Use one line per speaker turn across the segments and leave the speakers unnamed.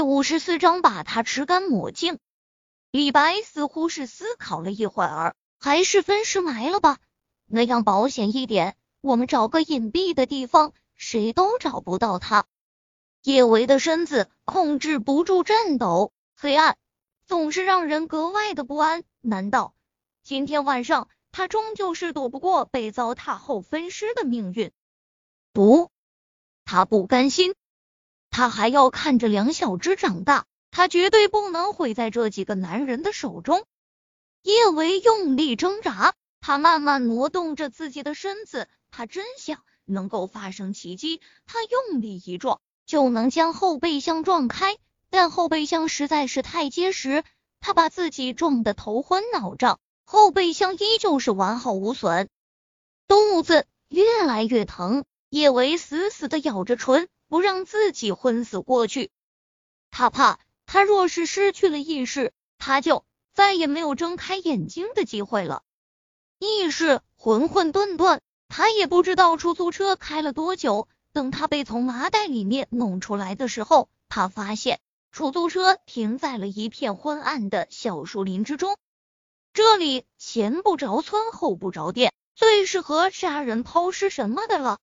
第五十四章把他吃干抹净。李白似乎是思考了一会儿，还是分尸埋了吧，那样保险一点。我们找个隐蔽的地方，谁都找不到他。叶维的身子控制不住颤抖，黑暗总是让人格外的不安。难道今天晚上他终究是躲不过被糟蹋后分尸的命运？不，他不甘心，他还要看着梁小芝长大，他绝对不能毁在这几个男人的手中。叶维用力挣扎，他慢慢挪动着自己的身子。他真想能够发生奇迹，他用力一撞就能将后备箱撞开，但后备箱实在是太结实，他把自己撞得头昏脑胀，后备箱依旧是完好无损。肚子越来越疼，叶维死死的咬着唇，不让自己昏死过去。他怕他若是失去了意识，他就再也没有睁开眼睛的机会了。意识混混沌沌。他也不知道出租车开了多久。等他被从麻袋里面弄出来的时候，他发现出租车停在了一片昏暗的小树林之中。这里前不着村后不着店，最适合杀人抛尸什么的了。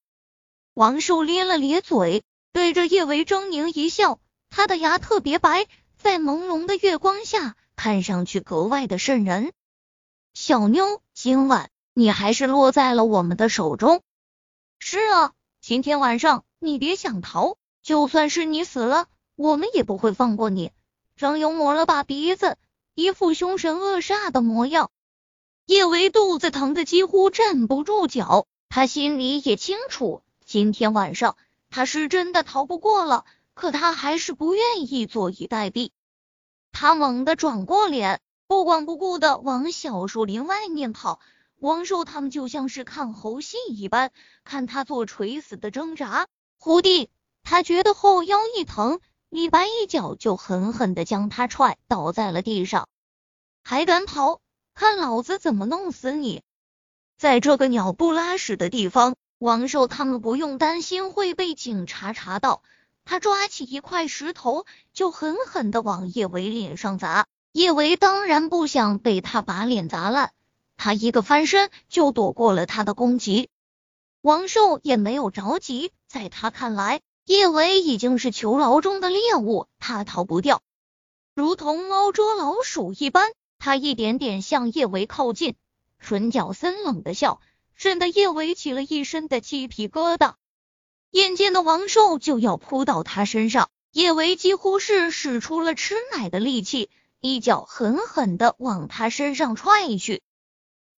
王寿咧了咧嘴，对着叶维狰狞一笑，他的牙特别白，在朦胧的月光下看上去格外的瘆人。小妞，今晚。你还是落在了我们的手中。是啊，今天晚上你别想逃，就算是你死了，我们也不会放过你。张勇抹了把鼻子，一副凶神恶煞的模样。叶维肚子疼的几乎站不住脚，他心里也清楚，今天晚上他是真的逃不过了，可他还是不愿意坐以待毙。他猛地转过脸，不管不顾的往小树林外面跑。王寿他们就像是看猴戏一般，看他做垂死的挣扎。忽地，他觉得后腰一疼，李白一脚就狠狠的将他踹倒在了地上。还敢跑？看老子怎么弄死你！在这个鸟不拉屎的地方，王寿他们不用担心会被警察查到。他抓起一块石头，就狠狠的往叶维脸上砸。叶维当然不想被他把脸砸烂。他一个翻身就躲过了他的攻击，王寿也没有着急，在他看来，叶维已经是囚牢中的猎物，他逃不掉，如同猫捉老鼠一般。他一点点向叶维靠近，唇角森冷的笑，震得叶维起了一身的鸡皮疙瘩。眼见的王寿就要扑到他身上，叶维几乎是使出了吃奶的力气，一脚狠狠的往他身上踹去。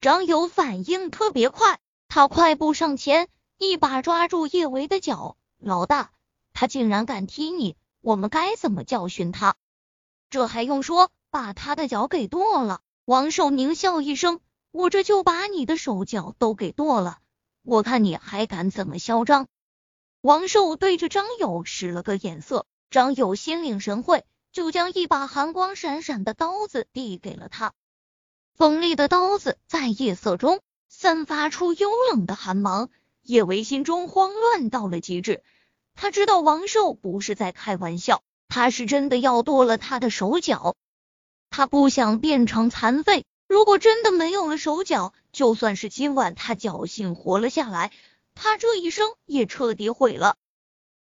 张友反应特别快，他快步上前，一把抓住叶维的脚。老大，他竟然敢踢你，我们该怎么教训他？这还用说，把他的脚给剁了。王寿狞笑一声，我这就把你的手脚都给剁了，我看你还敢怎么嚣张？王寿对着张友使了个眼色，张友心领神会，就将一把寒光闪闪的刀子递给了他。锋利的刀子在夜色中散发出幽冷的寒芒，叶维心中慌乱到了极致。他知道王寿不是在开玩笑，他是真的要剁了他的手脚。他不想变成残废，如果真的没有了手脚，就算是今晚他侥幸活了下来，他这一生也彻底毁了。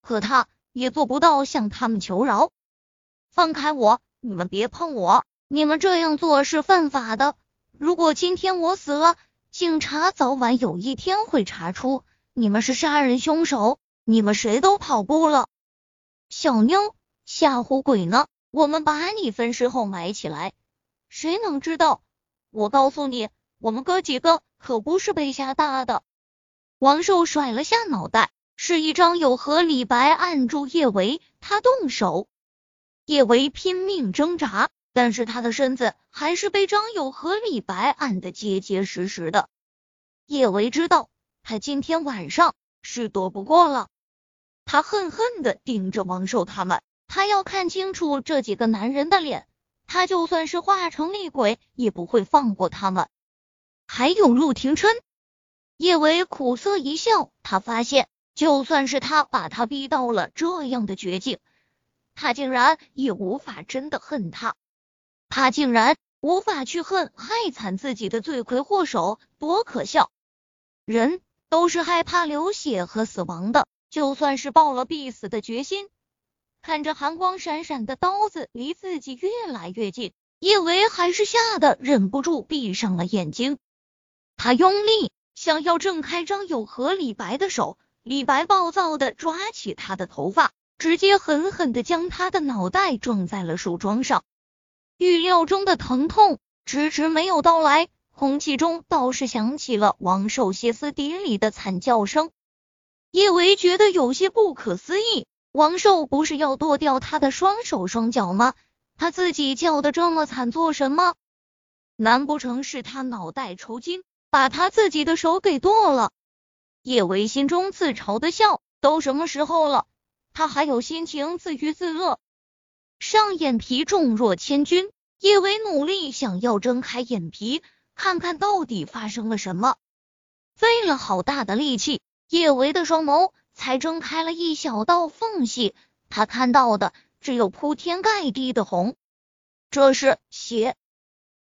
可他也做不到向他们求饶。放开我！你们别碰我！你们这样做是犯法的。如果今天我死了，警察早晚有一天会查出你们是杀人凶手，你们谁都跑不了。小妞，吓唬鬼呢！我们把你分尸后埋起来，谁能知道？我告诉你，我们哥几个可不是被吓大的。王寿甩了下脑袋，示意张友和李白按住叶维，他动手。叶维拼命挣扎。但是他的身子还是被张友和李白按得结结实实的。叶维知道他今天晚上是躲不过了，他恨恨的盯着王寿他们，他要看清楚这几个男人的脸，他就算是化成厉鬼也不会放过他们。还有陆廷琛，叶维苦涩一笑，他发现就算是他把他逼到了这样的绝境。他竟然也无法真的恨他，他竟然无法去恨害惨自己的罪魁祸首，多可笑！人都是害怕流血和死亡的，就算是抱了必死的决心，看着寒光闪闪的刀子离自己越来越近，叶维还是吓得忍不住闭上了眼睛。他用力想要挣开张友和李白的手，李白暴躁的抓起他的头发。直接狠狠的将他的脑袋撞在了树桩上，预料中的疼痛迟迟没有到来，空气中倒是响起了王寿歇斯底里的惨叫声。叶维觉得有些不可思议，王寿不是要剁掉他的双手双脚吗？他自己叫的这么惨做什么？难不成是他脑袋抽筋，把他自己的手给剁了？叶维心中自嘲的笑，都什么时候了？他还有心情自娱自乐？上眼皮重若千钧，叶维努力想要睁开眼皮，看看到底发生了什么。费了好大的力气，叶维的双眸才睁开了一小道缝隙。他看到的只有铺天盖地的红，这是血，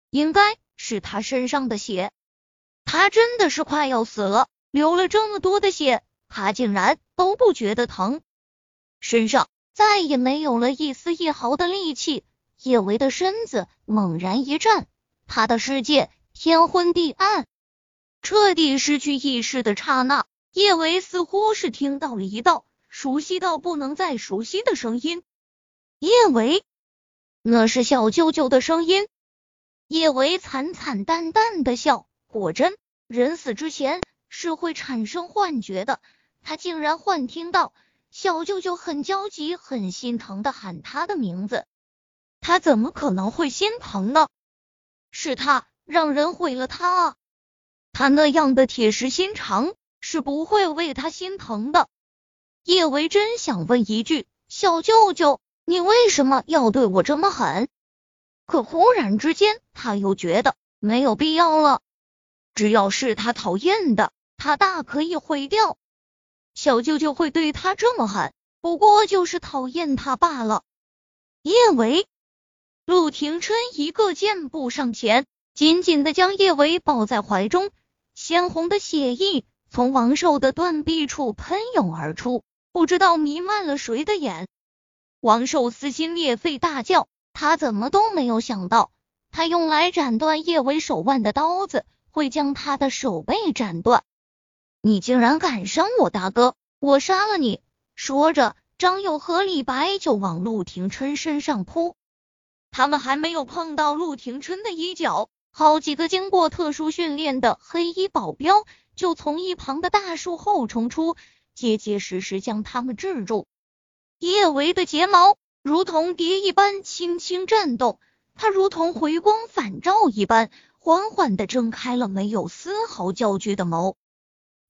应该是他身上的血。他真的是快要死了，流了这么多的血，他竟然都不觉得疼。身上再也没有了一丝一毫的力气，叶维的身子猛然一颤，他的世界天昏地暗，彻底失去意识的刹那，叶维似乎是听到了一道熟悉到不能再熟悉的声音。叶维，那是小舅舅的声音。叶维惨惨淡淡的笑，果真，人死之前是会产生幻觉的，他竟然幻听到。小舅舅很焦急、很心疼的喊他的名字，他怎么可能会心疼呢？是他让人毁了他啊！他那样的铁石心肠是不会为他心疼的。叶维真想问一句：小舅舅，你为什么要对我这么狠？可忽然之间，他又觉得没有必要了。只要是他讨厌的，他大可以毁掉。小舅舅会对他这么狠，不过就是讨厌他罢了。叶维，陆廷琛一个箭步上前，紧紧的将叶维抱在怀中，鲜红的血液从王寿的断臂处喷涌而出，不知道弥漫了谁的眼。王寿撕心裂肺大叫，他怎么都没有想到，他用来斩断叶伟手腕的刀子会将他的手背斩断。你竟然敢伤我大哥，我杀了你！说着，张友和李白就往陆廷琛身上扑。他们还没有碰到陆廷琛的衣角，好几个经过特殊训练的黑衣保镖就从一旁的大树后冲出，结结实实将他们制住。叶维的睫毛如同蝶一般轻轻颤动，他如同回光返照一般，缓缓的睁开了没有丝毫焦距的眸。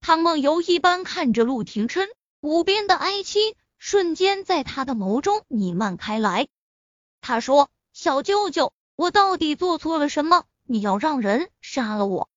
他梦游一般看着陆廷琛，无边的哀戚瞬间在他的眸中弥漫开来。他说：“小舅舅，我到底做错了什么？你要让人杀了我？”